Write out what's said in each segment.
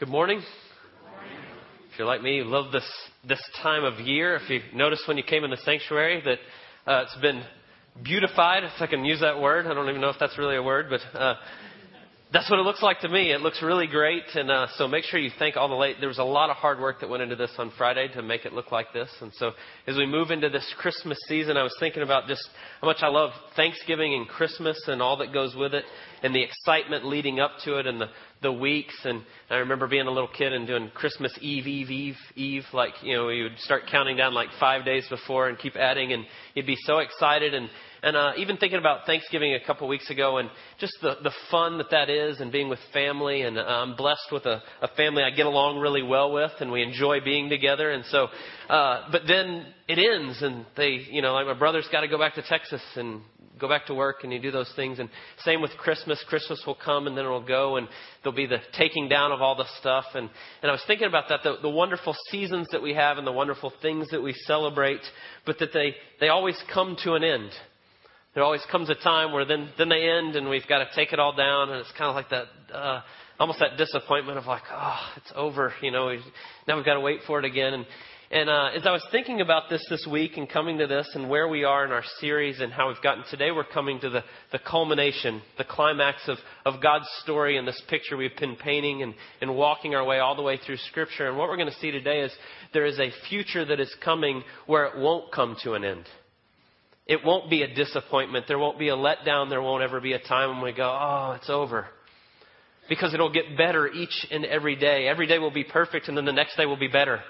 Good morning. If you're like me, you love this this time of year. If you noticed when you came in the sanctuary that uh, it's been beautified, if I can use that word. I don't even know if that's really a word, but uh, that's what it looks like to me. It looks really great, and uh, so make sure you thank all the late. There was a lot of hard work that went into this on Friday to make it look like this, and so as we move into this Christmas season, I was thinking about just how much I love Thanksgiving and Christmas and all that goes with it, and the excitement leading up to it, and the the weeks. And I remember being a little kid and doing Christmas Eve, Eve, Eve, Eve. Like you know, you would start counting down like five days before and keep adding, and you'd be so excited and and uh, even thinking about Thanksgiving a couple weeks ago and just the, the fun that that is and being with family. And uh, I'm blessed with a, a family I get along really well with and we enjoy being together. And so, uh, but then it ends and they, you know, like my brother's got to go back to Texas and go back to work and you do those things. And same with Christmas. Christmas will come and then it'll go and there'll be the taking down of all the stuff. And, and I was thinking about that, the, the wonderful seasons that we have and the wonderful things that we celebrate, but that they, they always come to an end. There always comes a time where then, then they end and we've got to take it all down and it's kind of like that, uh, almost that disappointment of like, oh, it's over, you know, now we've got to wait for it again. And, and uh, as I was thinking about this this week and coming to this and where we are in our series and how we've gotten today, we're coming to the, the culmination, the climax of, of God's story and this picture we've been painting and, and walking our way all the way through Scripture. And what we're going to see today is there is a future that is coming where it won't come to an end. It won't be a disappointment. There won't be a letdown. There won't ever be a time when we go, oh, it's over. Because it'll get better each and every day. Every day will be perfect, and then the next day will be better.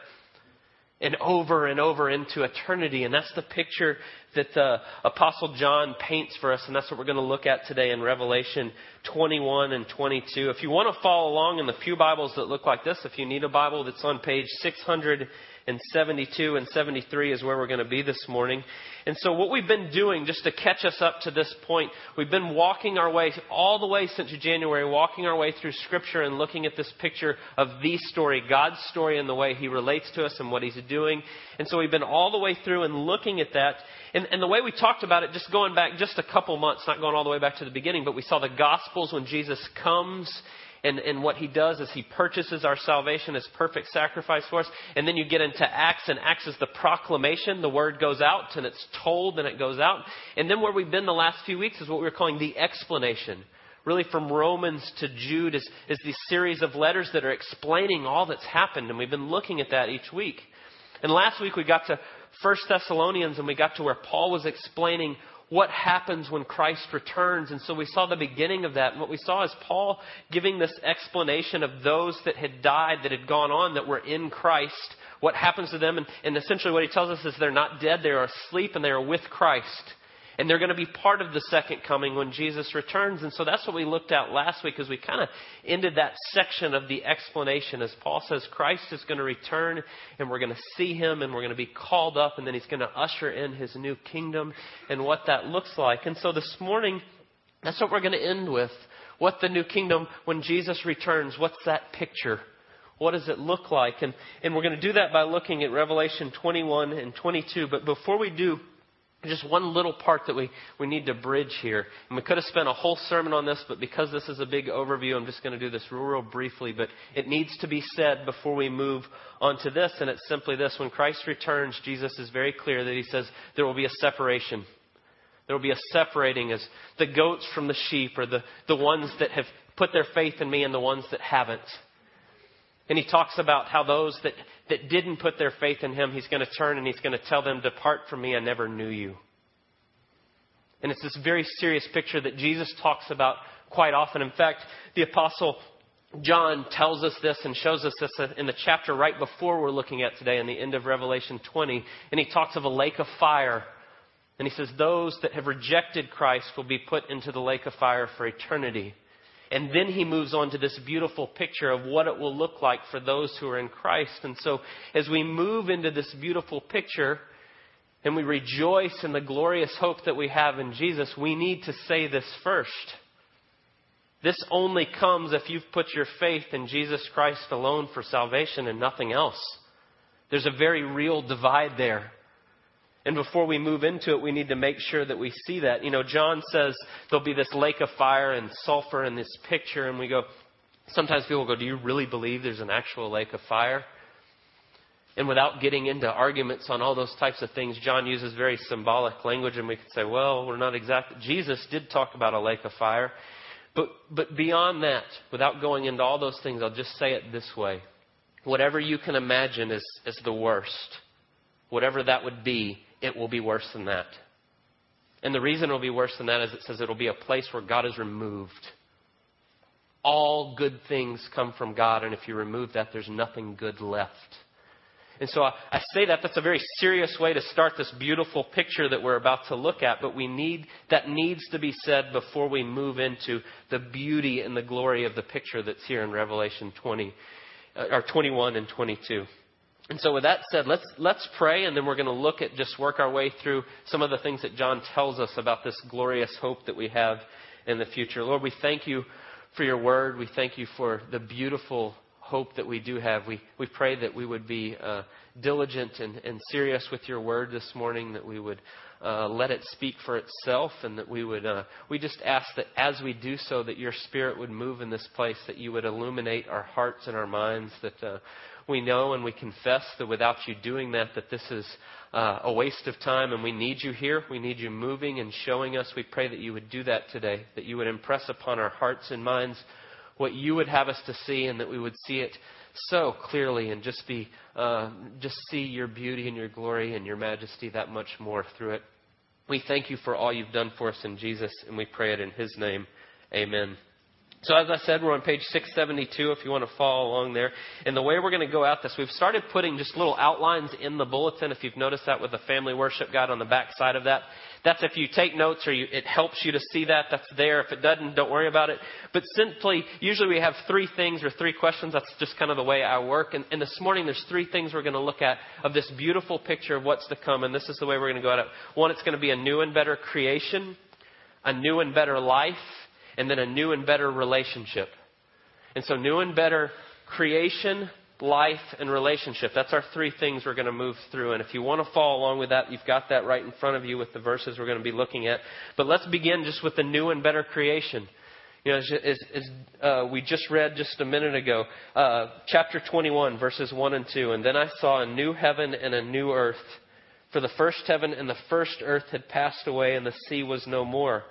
And over and over into eternity. And that's the picture that the Apostle John paints for us, and that's what we're going to look at today in Revelation 21 and 22. If you want to follow along in the few Bibles that look like this, if you need a Bible that's on page 600 and 72 and 73 is where we're going to be this morning. And so what we've been doing just to catch us up to this point, we've been walking our way all the way since January, walking our way through scripture and looking at this picture of the story, God's story and the way he relates to us and what he's doing. And so we've been all the way through and looking at that. And, and the way we talked about it, just going back just a couple months, not going all the way back to the beginning, but we saw the Gospels when Jesus comes and, and what he does is he purchases our salvation as perfect sacrifice for us. And then you get into Acts, and Acts is the proclamation. The word goes out, and it's told, and it goes out. And then where we've been the last few weeks is what we're calling the explanation. Really, from Romans to Jude is, is these series of letters that are explaining all that's happened, and we've been looking at that each week. And last week we got to First Thessalonians, and we got to where Paul was explaining what happens when Christ returns. And so we saw the beginning of that. And what we saw is Paul giving this explanation of those that had died, that had gone on, that were in Christ, what happens to them. And, and essentially what he tells us is they're not dead, they are asleep, and they are with Christ. And they're going to be part of the second coming when Jesus returns. And so that's what we looked at last week as we kind of ended that section of the explanation as Paul says Christ is going to return and we're going to see him and we're going to be called up and then he's going to usher in his new kingdom and what that looks like. And so this morning, that's what we're going to end with. What the new kingdom, when Jesus returns, what's that picture? What does it look like? And, and we're going to do that by looking at Revelation 21 and 22. But before we do, just one little part that we, we need to bridge here. And we could have spent a whole sermon on this, but because this is a big overview, I'm just going to do this real, real briefly. But it needs to be said before we move on to this, and it's simply this. When Christ returns, Jesus is very clear that he says there will be a separation. There will be a separating as the goats from the sheep, or the, the ones that have put their faith in me and the ones that haven't. And he talks about how those that, that didn't put their faith in him, he's going to turn and he's going to tell them, Depart from me, I never knew you. And it's this very serious picture that Jesus talks about quite often. In fact, the Apostle John tells us this and shows us this in the chapter right before we're looking at today, in the end of Revelation 20. And he talks of a lake of fire. And he says, Those that have rejected Christ will be put into the lake of fire for eternity. And then he moves on to this beautiful picture of what it will look like for those who are in Christ. And so as we move into this beautiful picture and we rejoice in the glorious hope that we have in Jesus, we need to say this first. This only comes if you've put your faith in Jesus Christ alone for salvation and nothing else. There's a very real divide there. And before we move into it, we need to make sure that we see that. You know, John says there'll be this lake of fire and sulfur in this picture, and we go, Sometimes people go, Do you really believe there's an actual lake of fire? And without getting into arguments on all those types of things, John uses very symbolic language, and we could say, well, we're not exactly. Jesus did talk about a lake of fire. But, but beyond that, without going into all those things, I'll just say it this way. Whatever you can imagine is, is the worst, whatever that would be, it will be worse than that. And the reason it will be worse than that is it says it will be a place where God is removed. All good things come from God, and if you remove that, there's nothing good left. And so I, I, say that that's a very serious way to start this beautiful picture that we're about to look at, but we need that needs to be said before we move into the beauty and the glory of the picture that's here in Revelation 20 uh, or 21 and 22. And so with that said, let's let's pray and then we're going to look at just work our way through some of the things that John tells us about this glorious hope that we have in the future. Lord, we thank you for your word. We thank you for the beautiful hope that we do have. We, we pray that we would be uh, diligent and, and serious with your word this morning, that we would uh, let it speak for itself, and that we would, uh, we just ask that as we do so, that your spirit would move in this place, that you would illuminate our hearts and our minds, that uh, we know and we confess that without you doing that, that this is uh, a waste of time and we need you here. We need you moving and showing us. We pray that you would do that today, that you would impress upon our hearts and minds what you would have us to see, and that we would see it so clearly and just be uh, just see your beauty and your glory and your majesty that much more through it. We thank you for all you've done for us in Jesus, and we pray it in His name. Amen. So as I said, we're on page 672 if you want to follow along there. And the way we're going to go at this, we've started putting just little outlines in the bulletin. If you've noticed that with the family worship guide on the back side of that. That's if you take notes or you, it helps you to see that. That's there. If it doesn't, don't worry about it. But simply, usually we have three things or three questions. That's just kind of the way I work. And, and this morning there's three things we're going to look at of this beautiful picture of what's to come. And this is the way we're going to go at it. One, it's going to be a new and better creation, a new and better life, and then a new and better relationship. And so new and better creation, life, and relationship. That's our three things we're going to move through. And if you want to follow along with that, you've got that right in front of you with the verses we're going to be looking at. But let's begin just with the new and better creation. You know, as, as, as uh, we just read just a minute ago, uh, chapter 21, verses 1 and 2. And then I saw a new heaven and a new earth. For the first heaven and the first earth had passed away, and the sea was no more.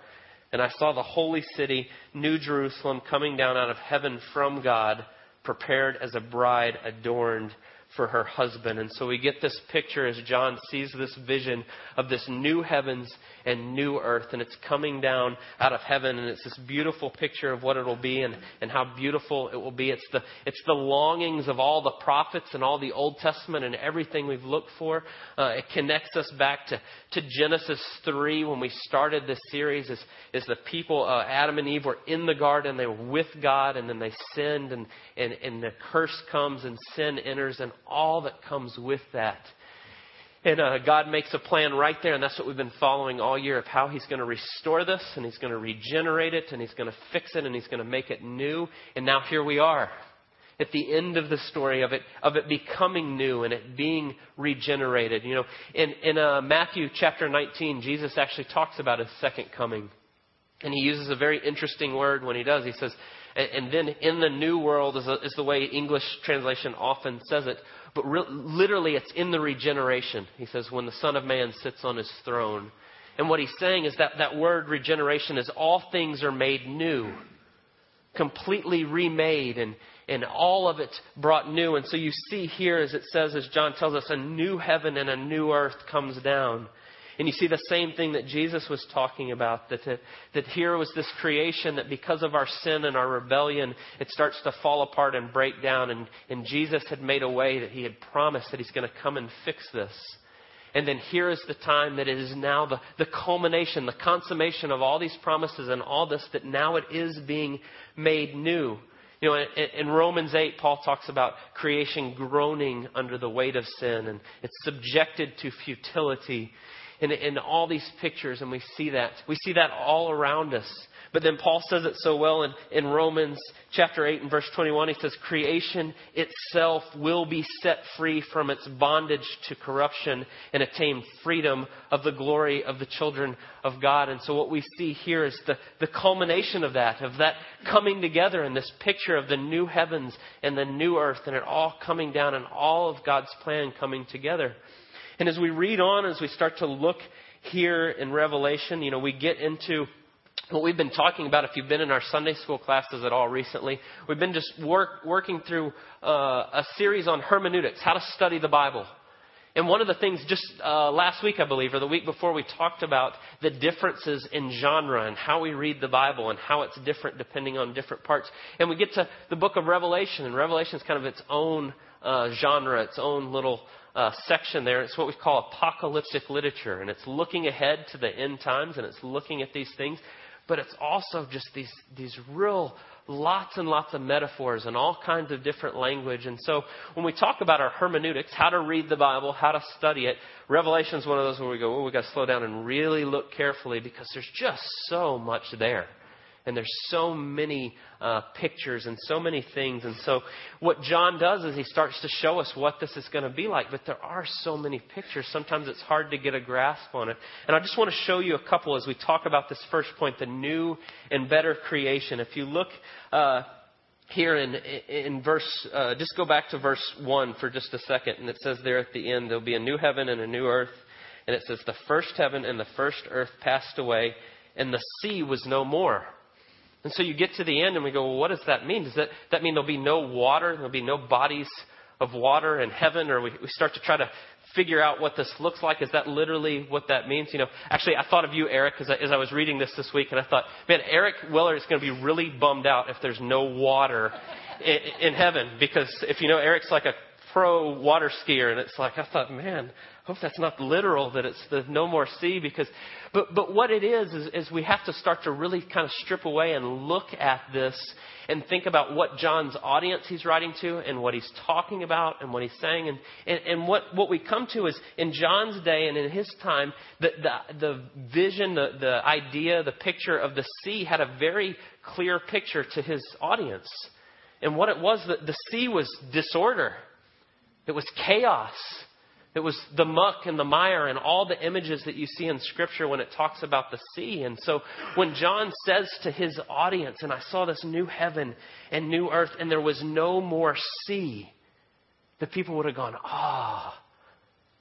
And I saw the holy city, New Jerusalem, coming down out of heaven from God prepared as a bride adorned for her husband. And so we get this picture as John sees this vision of this new heavens and new earth. And it's coming down out of heaven. And it's this beautiful picture of what it'll be and, and how beautiful it will be. It's the, it's the longings of all the prophets and all the Old Testament and everything we've looked for. Uh, it connects us back to, to Genesis 3 when we started this series. Is, is the people, uh, Adam and Eve, were in the garden. They were with God and then they sinned. And, and, and the curse comes and sin enters. And all that comes with that. And uh, God makes a plan right there, and that's what we've been following all year of how He's going to restore this, and He's going to regenerate it, and He's going to fix it, and He's going to make it new. And now here we are at the end of the story of it, of it becoming new and it being regenerated. You know, in, in uh, Matthew chapter 19, Jesus actually talks about His second coming. And He uses a very interesting word when He does. He says, and, then in the new world is, a, is, the way English translation often says it. But re- literally, it's in the regeneration. He says, when the Son of Man sits on his throne. And what he's saying is that that word regeneration is all things are made new, completely remade, and, and all of it brought new. And so you see here, as it says, as John tells us, a new heaven and a new earth comes down. And you see the same thing that Jesus was talking about that, that, here was this creation that because of our sin and our rebellion, it starts to fall apart and break down. And, and Jesus had made a way that he had promised that he's going to come and fix this. And then here is the time that it is now the, the culmination, the consummation of all these promises and all this, that now it is being made new. You know, in, Romans 8, Paul talks about creation groaning under the weight of sin and it's subjected to futility in, in all these pictures, and we see that. We see that all around us. But then Paul says it so well in, in Romans chapter 8 and verse 21. He says, Creation itself will be set free from its bondage to corruption and attain freedom of the glory of the children of God. And so what we see here is the, the culmination of that, of that coming together in this picture of the new heavens and the new earth and it all coming down and all of God's plan coming together. And as we read on, as we start to look here in Revelation, you know, we get into what we've been talking about, if you've been in our Sunday school classes at all recently, we've been just work, working through uh, a series on hermeneutics, how to study the Bible. And one of the things just uh, last week, I believe, or the week before, we talked about the differences in genre and how we read the Bible and how it's different depending on different parts. And we get to the book of Revelation, and Revelation is kind of its own uh, genre, its own little uh, section there. It's what we call apocalyptic literature, and it's looking ahead to the end times, and it's looking at these things but it's also just these, these real lots and lots of metaphors and all kinds of different language. And so when we talk about our hermeneutics, how to read the Bible, how to study it, Revelation is one of those where we go, oh, we've got to slow down and really look carefully because there's just so much there. And there's so many uh, pictures and so many things. And so, what John does is he starts to show us what this is going to be like. But there are so many pictures. Sometimes it's hard to get a grasp on it. And I just want to show you a couple as we talk about this first point the new and better creation. If you look uh, here in, in verse, uh, just go back to verse 1 for just a second. And it says there at the end, there'll be a new heaven and a new earth. And it says, the first heaven and the first earth passed away, and the sea was no more. And so you get to the end and we go, well, what does that mean? Does that, that mean there'll be no water? There'll be no bodies of water in heaven? Or we, we start to try to figure out what this looks like? Is that literally what that means? You know, actually, I thought of you, Eric, as I, as I was reading this this week, and I thought, man, Eric Weller is going to be really bummed out if there's no water in, in heaven. Because if you know, Eric's like a pro water skier, and it's like, I thought, man, hope that's not literal that it's the no more sea because but but what it is, is is we have to start to really kind of strip away and look at this and think about what John's audience he's writing to and what he's talking about and what he's saying. And and, and what what we come to is in John's day and in his time the the, the vision the the idea the picture of the sea had a very clear picture to his audience. And what it was that the sea was disorder. It was chaos it was the muck and the mire and all the images that you see in Scripture when it talks about the sea. And so when John says to his audience, and I saw this new heaven and new earth, and there was no more sea, the people would have gone, ah, oh,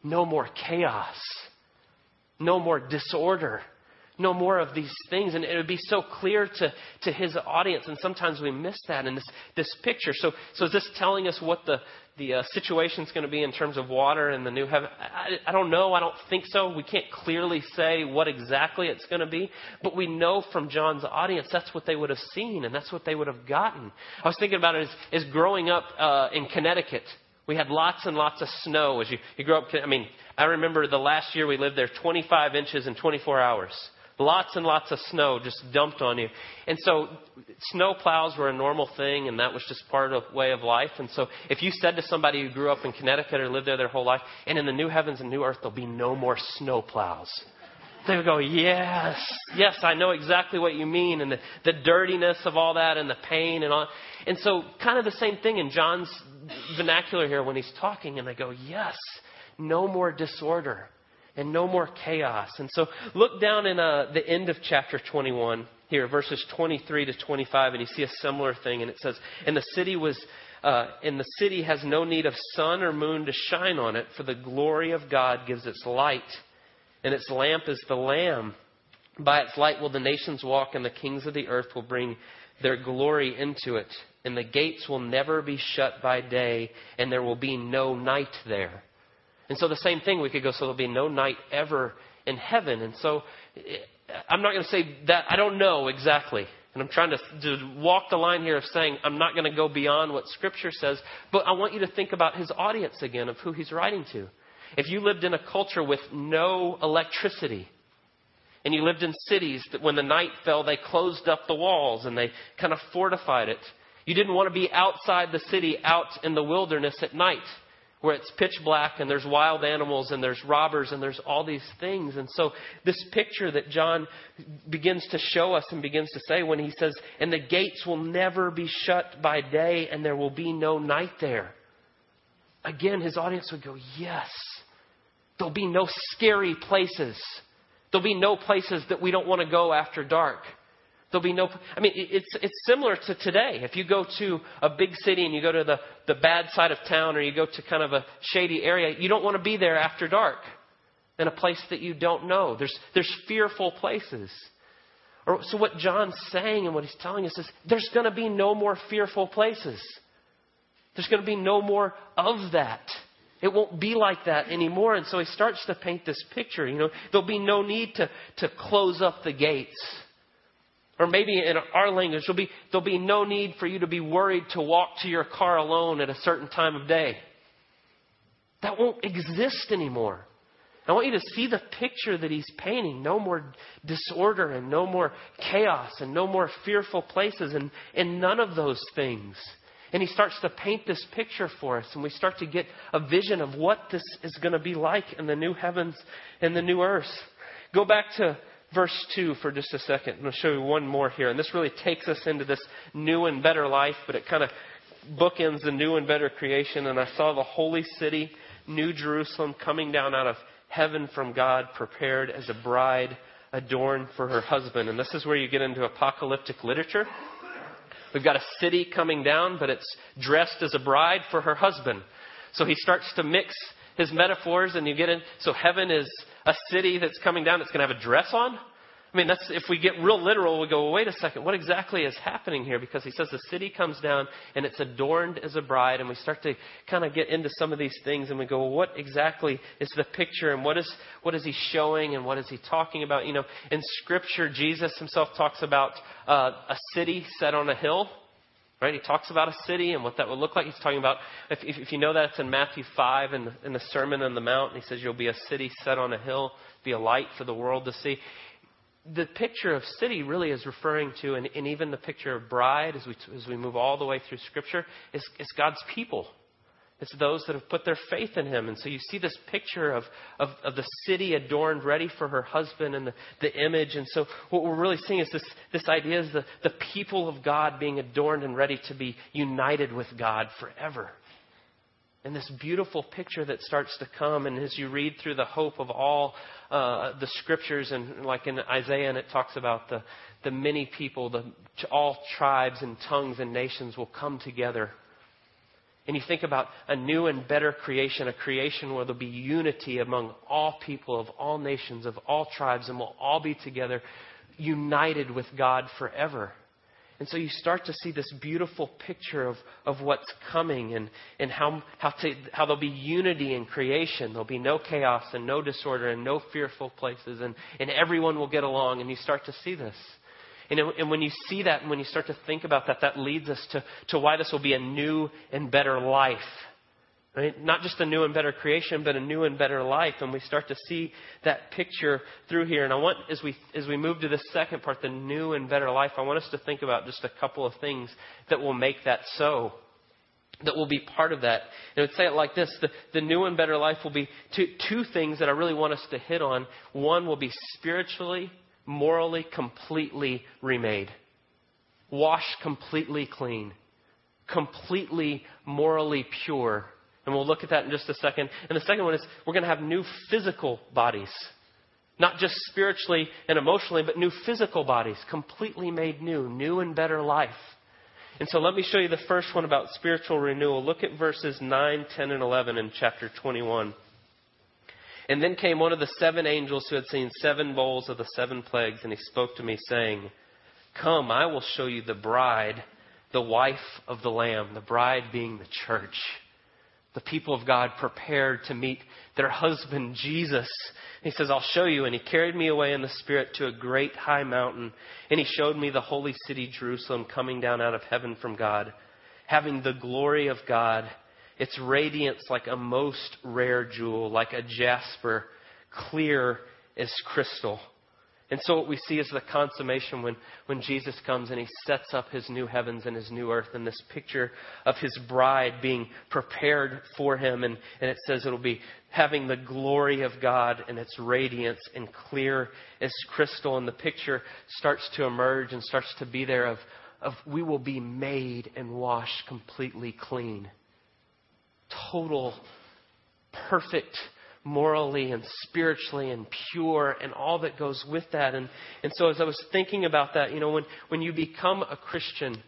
no more chaos, no more disorder no more of these things. And it would be so clear to, to his audience. And sometimes we miss that in this, this picture. So, so is this telling us what the, the uh, situation is going to be in terms of water and the new heaven? I, I don't know. I don't think so. We can't clearly say what exactly it's going to be. But we know from John's audience that's what they would have seen and that's what they would have gotten. I was thinking about it as, as growing up uh, in Connecticut. We had lots and lots of snow as you, you grow up. I mean, I remember the last year we lived there, 25 inches in 24 hours. Lots and lots of snow just dumped on you. And so snow plows were a normal thing, and that was just part of way of life. And so if you said to somebody who grew up in Connecticut or lived there their whole life, and in the new heavens and new earth, there'll be no more snow plows. They would go, yes, yes, I know exactly what you mean, and the, the dirtiness of all that, and the pain, and all. And so, kind of the same thing in John's vernacular here when he's talking, and they go, yes, no more disorder and no more chaos. And so look down in uh, the end of chapter 21 here, verses 23 to 25, and you see a similar thing. And it says, "And the city was." Uh, and the city has no need of sun or moon to shine on it, for the glory of God gives its light, and its lamp is the Lamb. By its light will the nations walk, and the kings of the earth will bring their glory into it. And the gates will never be shut by day, and there will be no night there. And so the same thing, we could go, so there'll be no night ever in heaven. And so eh, I'm not going to say that, I don't know exactly. And I'm trying to, to walk the line here of saying I'm not going to go beyond what Scripture says, but I want you to think about his audience again of who he's writing to. If you lived in a culture with no electricity, and you lived in cities that when the night fell, they closed up the walls and they kind of fortified it. You didn't want to be outside the city, out in the wilderness at night where it's pitch black and there's wild animals and there's robbers and there's all these things. And so, this picture that John begins to show us and begins to say when he says, And the gates will never be shut by day and there will be no night there. Again, his audience would go, Yes. There'll be no scary places. There'll be no places that we don't want to go after dark. There'll be no, I mean, it's, it's similar to today. If you go to a big city and you go to the, the bad side of town or you go to kind of a shady area, you don't want to be there after dark in a place that you don't know. There's, there's fearful places. Or, so what John's saying and what he's telling us is there's going to be no more fearful places. There's going to be no more of that. It won't be like that anymore. And so he starts to paint this picture. You know, there'll be no need to, to close up the gates. Or maybe in our language, there'll be, there'll be no need for you to be worried to walk to your car alone at a certain time of day. That won't exist anymore. I want you to see the picture that he's painting. No more disorder and no more chaos and no more fearful places and, and none of those things. And he starts to paint this picture for us, and we start to get a vision of what this is going to be like in the new heavens and the new earth. Go back to verse 2 for just a second. I'm going to show you one more here. And this really takes us into this new and better life, but it kind of bookends the new and better creation. And I saw the holy city, New Jerusalem, coming down out of heaven from God, prepared as a bride adorned for her husband. And this is where you get into apocalyptic literature. We've got a city coming down, but it's dressed as a bride for her husband. So he starts to mix his metaphors, and you get in. So heaven is a city that's coming down that's going to have a dress on. I mean, that's if we get real literal, we go, well, wait a second, what exactly is happening here? Because he says the city comes down and it's adorned as a bride, and we start to kind of get into some of these things, and we go, well, what exactly is the picture, and what is what is he showing, and what is he talking about? You know, in Scripture, Jesus himself talks about uh, a city set on a hill. Right? He talks about a city and what that would look like. He's talking about, if, if, if you know that, it's in Matthew 5 in the, in the Sermon on the Mount. And he says, You'll be a city set on a hill, be a light for the world to see the picture of city really is referring to, and, and, even the picture of bride, as we, as we move all the way through Scripture, is, is God's people. It's those that have put their faith in Him. And so you see this picture of, of, of the city adorned, ready for her husband, and the, the image. And so what we're really seeing is this, this idea is the, the people of God being adorned and ready to be united with God forever and this beautiful picture that starts to come. And as you read through the hope of all uh, the scriptures, and like in Isaiah, and it talks about the, the many people, the, all tribes and tongues and nations will come together. And you think about a new and better creation, a creation where there'll be unity among all people of all nations, of all tribes, and we'll all be together, united with God forever. And so you start to see this beautiful picture of, of what's coming and, and how, how, to, how there'll be unity in creation. There'll be no chaos and no disorder and no fearful places, and, and everyone will get along. And you start to see this. And, and when you see that and when you start to think about that, that leads us to, to why this will be a new and better life. Right? Not just a new and better creation, but a new and better life. And we start to see that picture through here. And I want, as we, as we move to the second part, the new and better life, I want us to think about just a couple of things that will make that so. That will be part of that. And I would say it like this the, the new and better life will be two, two things that I really want us to hit on. One will be spiritually, morally, completely remade, washed completely clean, completely morally pure and we'll look at that in just a second. And the second one is we're going to have new physical bodies. Not just spiritually and emotionally, but new physical bodies, completely made new, new and better life. And so let me show you the first one about spiritual renewal. Look at verses 9, 10, and 11 in chapter 21. And then came one of the seven angels who had seen seven bowls of the seven plagues, and he spoke to me, saying, Come, I will show you the bride, the wife of the Lamb, the bride being the church the people of God prepared to meet their husband, Jesus. He says, I'll show you. And he carried me away in the Spirit to a great high mountain. And he showed me the holy city, Jerusalem, coming down out of heaven from God, having the glory of God, its radiance like a most rare jewel, like a jasper, clear as crystal. And so what we see is the consummation when, when Jesus comes and he sets up his new heavens and his new earth and this picture of his bride being prepared for him. And, and it says it'll be having the glory of God and its radiance and clear as crystal. And the picture starts to emerge and starts to be there of, of we will be made and washed completely clean. Total, perfect morally and spiritually and pure and all that goes with that. And, and so as I was thinking about that, you know, when, when you become a Christian,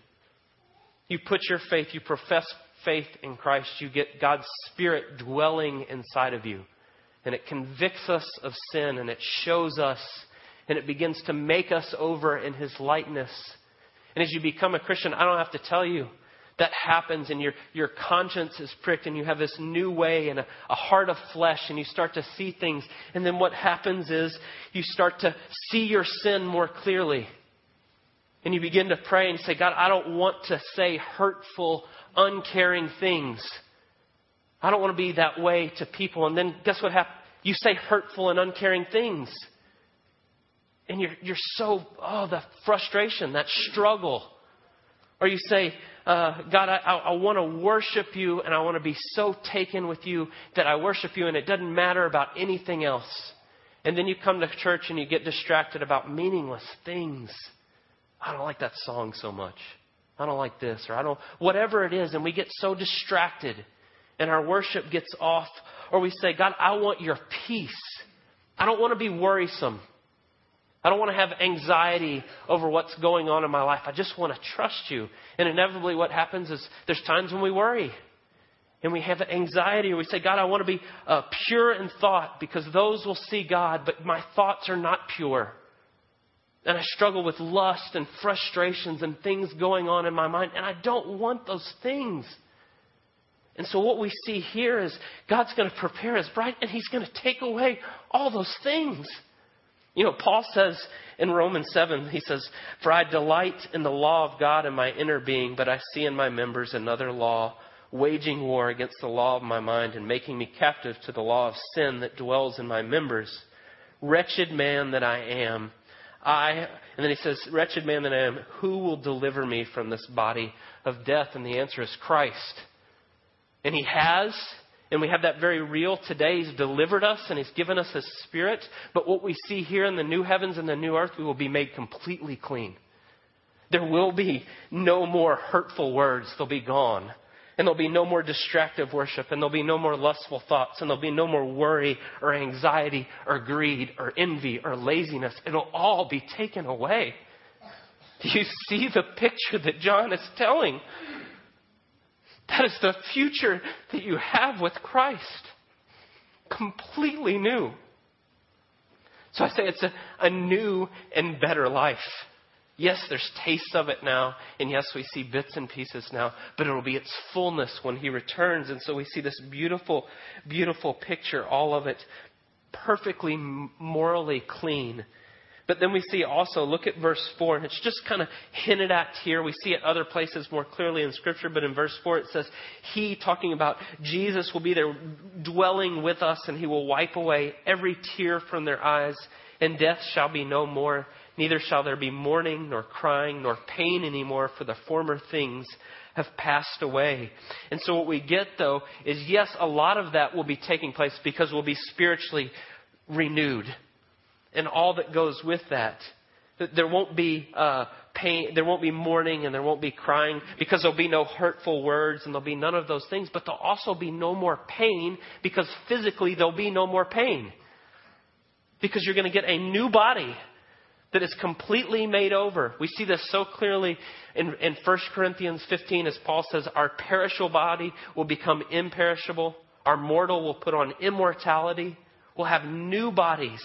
you put your faith, you profess faith in Christ, you get God's Spirit dwelling inside of you. And it convicts us of sin and it shows us and it begins to make us over in His likeness. And as you become a Christian, I don't have to tell you, that happens and your, your conscience is pricked and you have this new way and a, a heart of flesh and you start to see things. And then what happens is you start to see your sin more clearly. And you begin to pray and say, God, I don't want to say hurtful, uncaring things. I don't want to be that way to people. And then guess what happens? You say hurtful and uncaring things. And you're, you're so, oh, the frustration, that struggle. Or you say, uh, God, I, I, want to worship you and I want to be so taken with you that I worship you and it doesn't matter about anything else. And then you come to church and you get distracted about meaningless things. I don't like that song so much. I don't like this or I don't, whatever it is. And we get so distracted and our worship gets off. Or we say, God, I want your peace. I don't want to be worrisome. I don't want to have anxiety over what's going on in my life. I just want to trust you. And inevitably, what happens is there's times when we worry and we have anxiety, or we say, God, I want to be uh, pure in thought because those will see God, but my thoughts are not pure. And I struggle with lust and frustrations and things going on in my mind, and I don't want those things. And so, what we see here is God's going to prepare His bride, and He's going to take away all those things. You know, Paul says in Romans 7, he says, For I delight in the law of God in my inner being, but I see in my members another law, waging war against the law of my mind and making me captive to the law of sin that dwells in my members. Wretched man that I am. I, and then he says, Wretched man that I am, who will deliver me from this body of death? And the answer is Christ. And he has, and we have that very real today. He's delivered us and He's given us His Spirit. But what we see here in the new heavens and the new earth, we will be made completely clean. There will be no more hurtful words. They'll be gone. And there'll be no more distractive worship. And there'll be no more lustful thoughts. And there'll be no more worry or anxiety or greed or envy or laziness. It'll all be taken away. Do you see the picture that John is telling? That is the future that you have with Christ. Completely new. So I say it's a, a new and better life. Yes, there's tastes of it now, and yes, we see bits and pieces now, but it'll be its fullness when He returns. And so we see this beautiful, beautiful picture, all of it perfectly morally clean but then we see also, look at verse 4, and it's just kind of hinted at here. We see it other places more clearly in Scripture, but in verse 4 it says, He, talking about Jesus, will be there dwelling with us, and He will wipe away every tear from their eyes, and death shall be no more. Neither shall there be mourning, nor crying, nor pain anymore, for the former things have passed away. And so what we get, though, is yes, a lot of that will be taking place because we'll be spiritually renewed and all that goes with that. There won't be uh, pain, there won't be mourning, and there won't be crying because there'll be no hurtful words, and there'll be none of those things. But there'll also be no more pain because physically there'll be no more pain. Because you're going to get a new body that is completely made over. We see this so clearly in, in 1 Corinthians 15 as Paul says, Our perishable body will become imperishable, our mortal will put on immortality, we'll have new bodies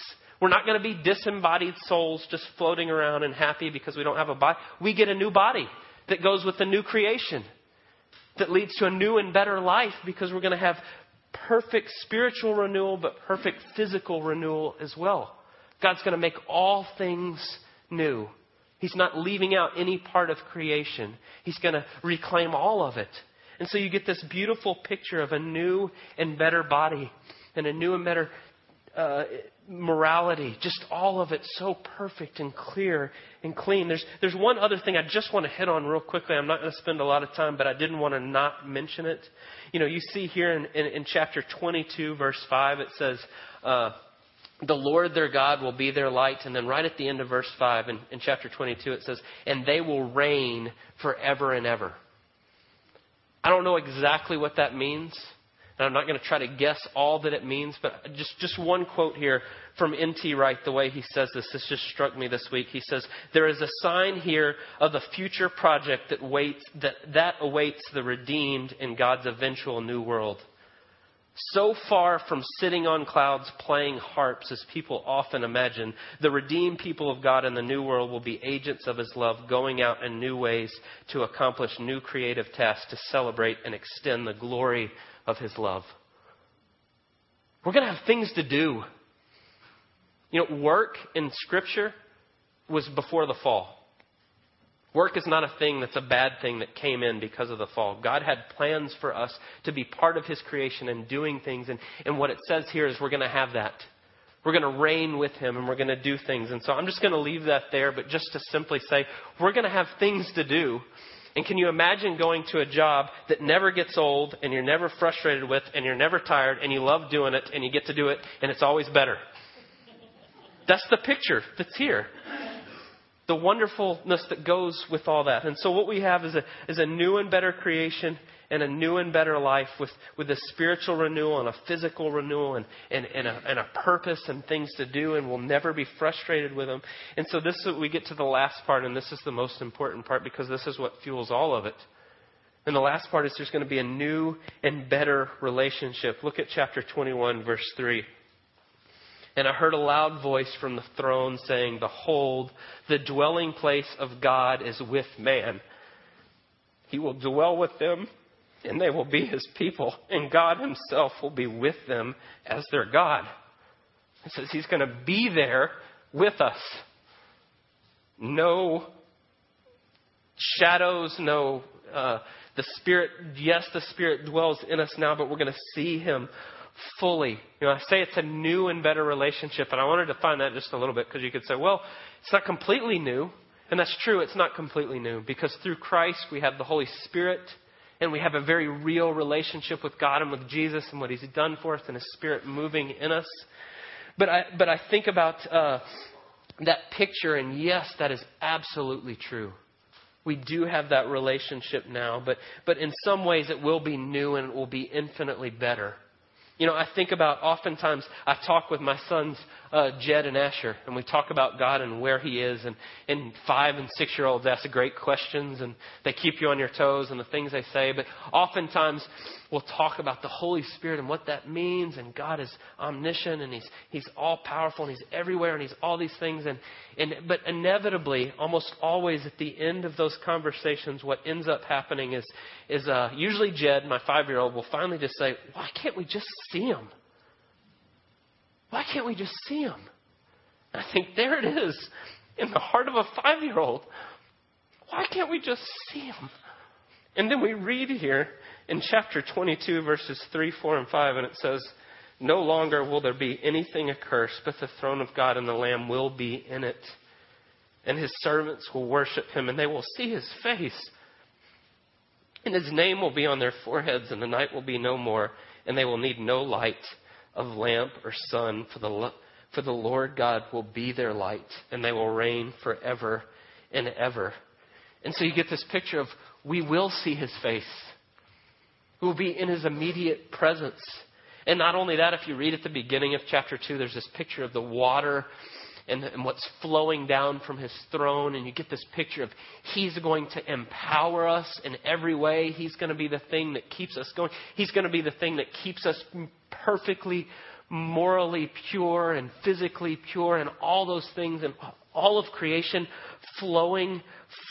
we're not going to be disembodied souls just floating around and happy because we don't have a body. We get a new body that goes with the new creation that leads to a new and better life because we're going to have perfect spiritual renewal, but perfect physical renewal as well. God's going to make all things new. He's not leaving out any part of creation. He's going to reclaim all of it. And so you get this beautiful picture of a new and better body and a new and better uh, morality, just all of it so perfect and clear and clean. There's, there's one other thing I just want to hit on real quickly. I'm not going to spend a lot of time, but I didn't want to not mention it. You know, you see here in, in, in chapter 22, verse 5, it says, uh, the Lord their God will be their light. And then right at the end of verse 5 in, in chapter 22, it says, and they will reign forever and ever. I don't know exactly what that means. And I'm not going to try to guess all that it means, but just, just one quote here from N.T. Wright, the way he says this. This just struck me this week. He says, There is a sign here of the future project that, waits, that, that awaits the redeemed in God's eventual new world. So far from sitting on clouds playing harps, as people often imagine, the redeemed people of God in the new world will be agents of His love, going out in new ways to accomplish new creative tasks to celebrate and extend the glory of His love. We're going to have things to do. You know, work in Scripture was before the fall. Work is not a thing that's a bad thing that came in because of the fall. God had plans for us to be part of His creation and doing things. And, and what it says here is we're going to have that. We're going to reign with Him and we're going to do things. And so I'm just going to leave that there, but just to simply say, we're going to have things to do. And can you imagine going to a job that never gets old and you're never frustrated with and you're never tired and you love doing it and you get to do it and it's always better? That's the picture that's here the wonderfulness that goes with all that. And so what we have is a, is a new and better creation and a new and better life with, with a spiritual renewal and a physical renewal and, and, and, a, and a purpose and things to do, and we'll never be frustrated with them. And so this is what we get to the last part, and this is the most important part because this is what fuels all of it. And the last part is there's going to be a new and better relationship. Look at chapter 21, verse 3. And I heard a loud voice from the throne saying, Behold, the dwelling place of God is with man. He will dwell with them, and they will be his people, and God himself will be with them as their God. It says he's going to be there with us. No shadows, no. Uh, the Spirit, yes, the Spirit dwells in us now, but we're going to see him fully. You know, I say it's a new and better relationship, and I wanted to find that just a little bit because you could say, well, it's not completely new. And that's true, it's not completely new because through Christ we have the Holy Spirit and we have a very real relationship with God and with Jesus and what He's done for us and His Spirit moving in us. But I, but I think about uh, that picture, and yes, that is absolutely true. We do have that relationship now, but, but in some ways it will be new and it will be infinitely better. You know, I think about oftentimes I talk with my sons, uh, Jed and Asher, and we talk about God and where He is. And, and five and six year olds ask great questions, and they keep you on your toes and the things they say. But oftentimes we'll talk about the Holy Spirit and what that means. And God is omniscient, and He's He's all powerful, and He's everywhere, and He's all these things. And and but inevitably, almost always at the end of those conversations, what ends up happening is is uh, usually Jed, my five year old, will finally just say, "Why can't we just see Him?" Why can't we just see him? And I think there it is in the heart of a five year old. Why can't we just see him? And then we read here in chapter 22, verses 3, 4, and 5, and it says, No longer will there be anything accursed, but the throne of God and the Lamb will be in it. And his servants will worship him, and they will see his face. And his name will be on their foreheads, and the night will be no more, and they will need no light of lamp or sun, for the, for the Lord God will be their light, and they will reign forever and ever. And so you get this picture of we will see his face. We will be in his immediate presence. And not only that, if you read at the beginning of chapter 2, there's this picture of the water and, and, what's flowing down from his throne. And you get this picture of he's going to empower us in every way. He's going to be the thing that keeps us going. He's going to be the thing that keeps us perfectly morally pure and physically pure and all those things and all of creation flowing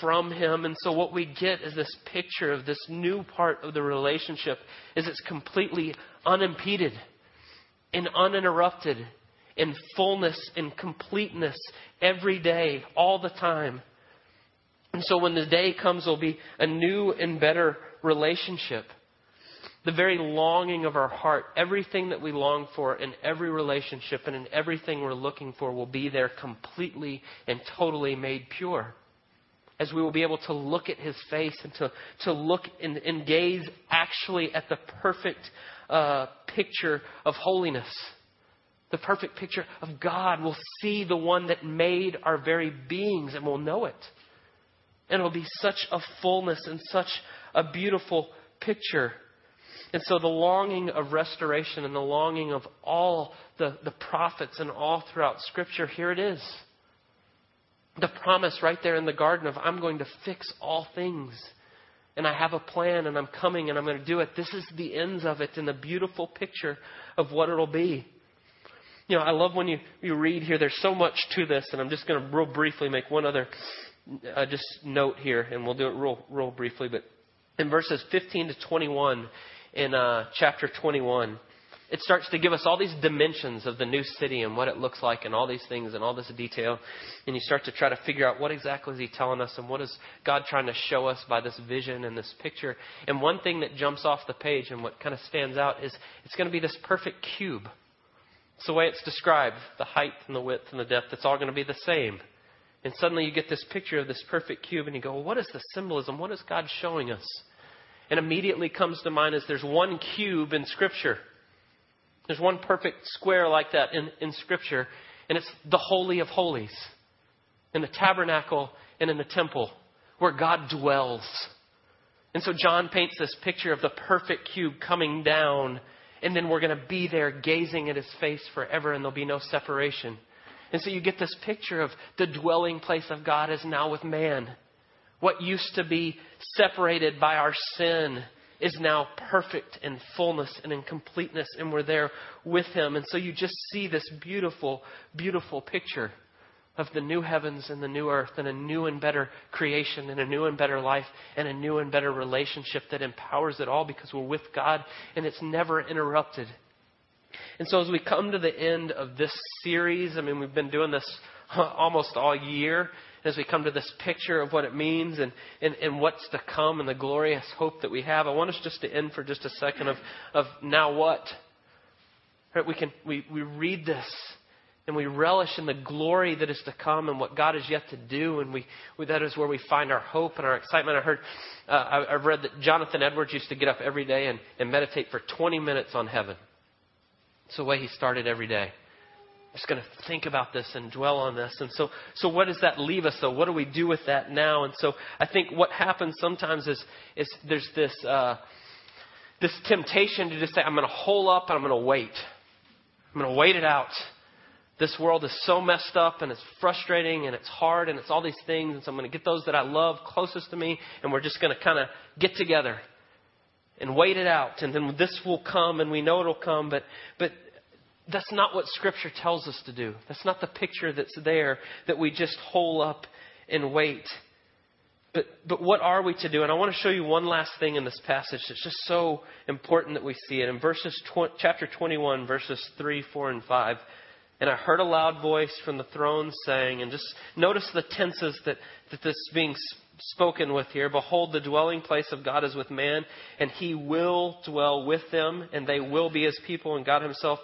from him and so what we get is this picture of this new part of the relationship is it's completely unimpeded and uninterrupted in fullness and completeness every day all the time. And so when the day comes there'll be a new and better relationship. The very longing of our heart, everything that we long for in every relationship and in everything we're looking for will be there completely and totally made pure. As we will be able to look at his face and to, to look and, and gaze actually at the perfect uh, picture of holiness, the perfect picture of God. We'll see the one that made our very beings and we'll know it. And it'll be such a fullness and such a beautiful picture. And so the longing of restoration and the longing of all the, the prophets and all throughout Scripture, here it is. The promise right there in the garden of I'm going to fix all things. And I have a plan and I'm coming and I'm going to do it. This is the ends of it and the beautiful picture of what it'll be. You know, I love when you, you read here, there's so much to this, and I'm just going to real briefly make one other uh, just note here, and we'll do it real, real briefly. But in verses 15 to 21, in uh, chapter 21, it starts to give us all these dimensions of the new city and what it looks like and all these things and all this detail. And you start to try to figure out what exactly is he telling us and what is God trying to show us by this vision and this picture. And one thing that jumps off the page and what kind of stands out is it's going to be this perfect cube. It's the way it's described the height and the width and the depth. It's all going to be the same. And suddenly you get this picture of this perfect cube and you go, well, what is the symbolism? What is God showing us? and immediately comes to mind is there's one cube in Scripture. There's one perfect square like that in, in Scripture, and it's the Holy of Holies in the tabernacle and in the temple where God dwells. And so John paints this picture of the perfect cube coming down, and then we're going to be there gazing at his face forever, and there'll be no separation. And so you get this picture of the dwelling place of God is now with man. What used to be separated by our sin is now perfect in fullness and in completeness, and we're there with Him. And so you just see this beautiful, beautiful picture of the new heavens and the new earth, and a new and better creation, and a new and better life, and a new and better relationship that empowers it all because we're with God and it's never interrupted. And so as we come to the end of this series, I mean, we've been doing this almost all year as we come to this picture of what it means and, and, and what's to come and the glorious hope that we have, I want us just to end for just a second of, of now what? Right, we, can, we, we read this and we relish in the glory that is to come and what God is yet to do, and we, we that is where we find our hope and our excitement. I heard, uh, I, I've read that Jonathan Edwards used to get up every day and, and meditate for 20 minutes on heaven. It's the way he started every day I'm just going to think about this and dwell on this. And so, so what does that leave us though? What do we do with that now? And so I think what happens sometimes is, is there's this, uh, this temptation to just say, I'm going to hole up and I'm going to wait. I'm going to wait it out. This world is so messed up and it's frustrating and it's hard and it's all these things. And so I'm going to get those that I love closest to me and we're just going to kind of get together and wait it out. And then this will come and we know it'll come. But, but that's not what Scripture tells us to do. That's not the picture that's there that we just hole up and wait. But, but what are we to do? And I want to show you one last thing in this passage that's just so important that we see it. In verses tw- chapter 21, verses 3, 4, and 5. And I heard a loud voice from the throne saying, and just notice the tenses that, that this is being spoken with here. Behold, the dwelling place of God is with man, and he will dwell with them, and they will be his people, and God himself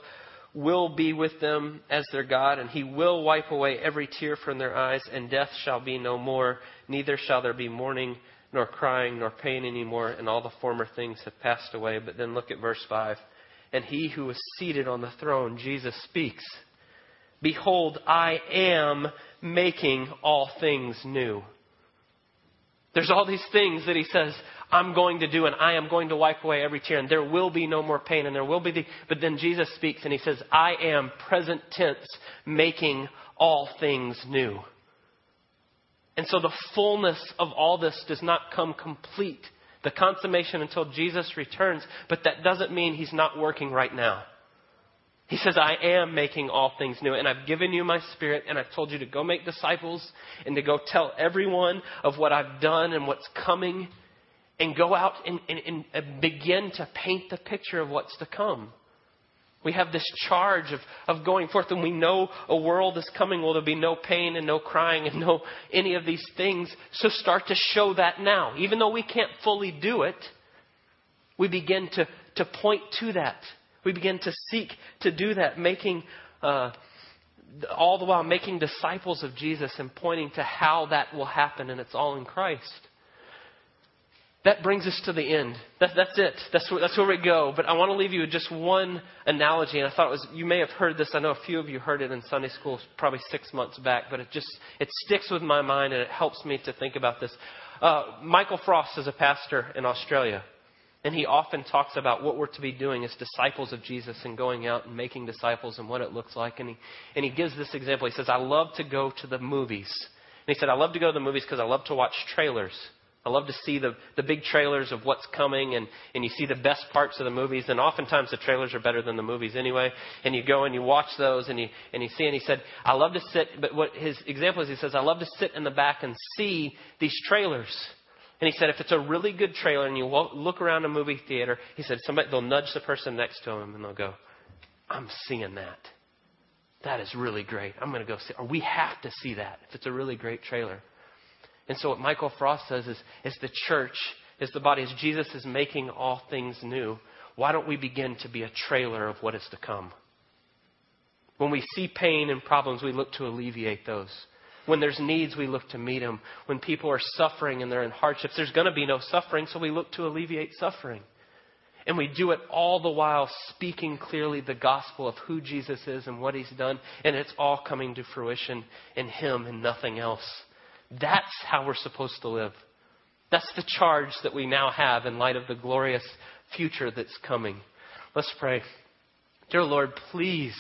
will be with them as their God, and he will wipe away every tear from their eyes, and death shall be no more, neither shall there be mourning, nor crying, nor pain any more, and all the former things have passed away. But then look at verse 5. And he who is seated on the throne, Jesus speaks, Behold, I am making all things new. There's all these things that he says, I'm going to do, and I am going to wipe away every tear, and there will be no more pain, and there will be the. But then Jesus speaks, and he says, I am present tense, making all things new. And so the fullness of all this does not come complete, the consummation until Jesus returns, but that doesn't mean he's not working right now. He says, I am making all things new, and I've given you my spirit, and I've told you to go make disciples and to go tell everyone of what I've done and what's coming, and go out and, and, and begin to paint the picture of what's to come. We have this charge of, of going forth, and we know a world is coming where there'll be no pain and no crying and no any of these things. So start to show that now. Even though we can't fully do it, we begin to, to point to that. We begin to seek to do that, making, uh, all the while making disciples of Jesus and pointing to how that will happen, and it's all in Christ. That brings us to the end. That, that's it. That's where, that's where we go. But I want to leave you with just one analogy, and I thought it was, you may have heard this. I know a few of you heard it in Sunday school probably six months back, but it just, it sticks with my mind and it helps me to think about this. Uh, Michael Frost is a pastor in Australia. And he often talks about what we're to be doing as disciples of Jesus and going out and making disciples and what it looks like. And he, and he gives this example. He says, I love to go to the movies. And he said, I love to go to the movies because I love to watch trailers. I love to see the, the big trailers of what's coming, and, and you see the best parts of the movies. And oftentimes the trailers are better than the movies anyway. And you go and you watch those, and you, and you see. And he said, I love to sit, but what his example is, he says, I love to sit in the back and see these trailers. And he said, if it's a really good trailer and you look around a movie theater, he said, somebody, they'll nudge the person next to him and they'll go, I'm seeing that. That is really great. I'm going to go see, or we have to see that if it's a really great trailer. And so what Michael Frost says is, is the church, is the body, as Jesus is making all things new, why don't we begin to be a trailer of what is to come? When we see pain and problems, we look to alleviate those. When there's needs, we look to meet them. When people are suffering and they're in hardships, there's going to be no suffering, so we look to alleviate suffering. And we do it all the while speaking clearly the gospel of who Jesus is and what he's done, and it's all coming to fruition in him and nothing else. That's how we're supposed to live. That's the charge that we now have in light of the glorious future that's coming. Let's pray. Dear Lord, please,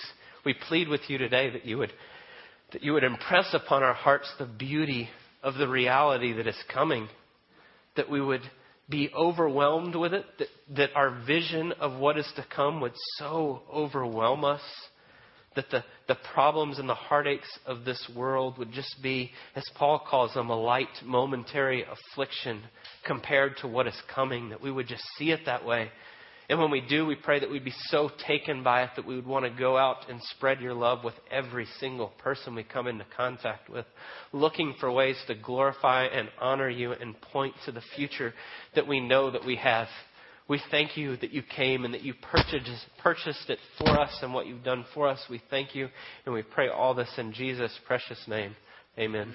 we plead with you today that you would, that you would impress upon our hearts the beauty of the reality that is coming, that we would be overwhelmed with it, that, that our vision of what is to come would so overwhelm us that the, the problems and the heartaches of this world would just be, as Paul calls them, a light momentary affliction compared to what is coming, that we would just see it that way. And when we do, we pray that we'd be so taken by it that we would want to go out and spread your love with every single person we come into contact with, looking for ways to glorify and honor you and point to the future that we know that we have. We thank you that you came and that you purchased, purchased it for us and what you've done for us. We thank you and we pray all this in Jesus' precious name. Amen.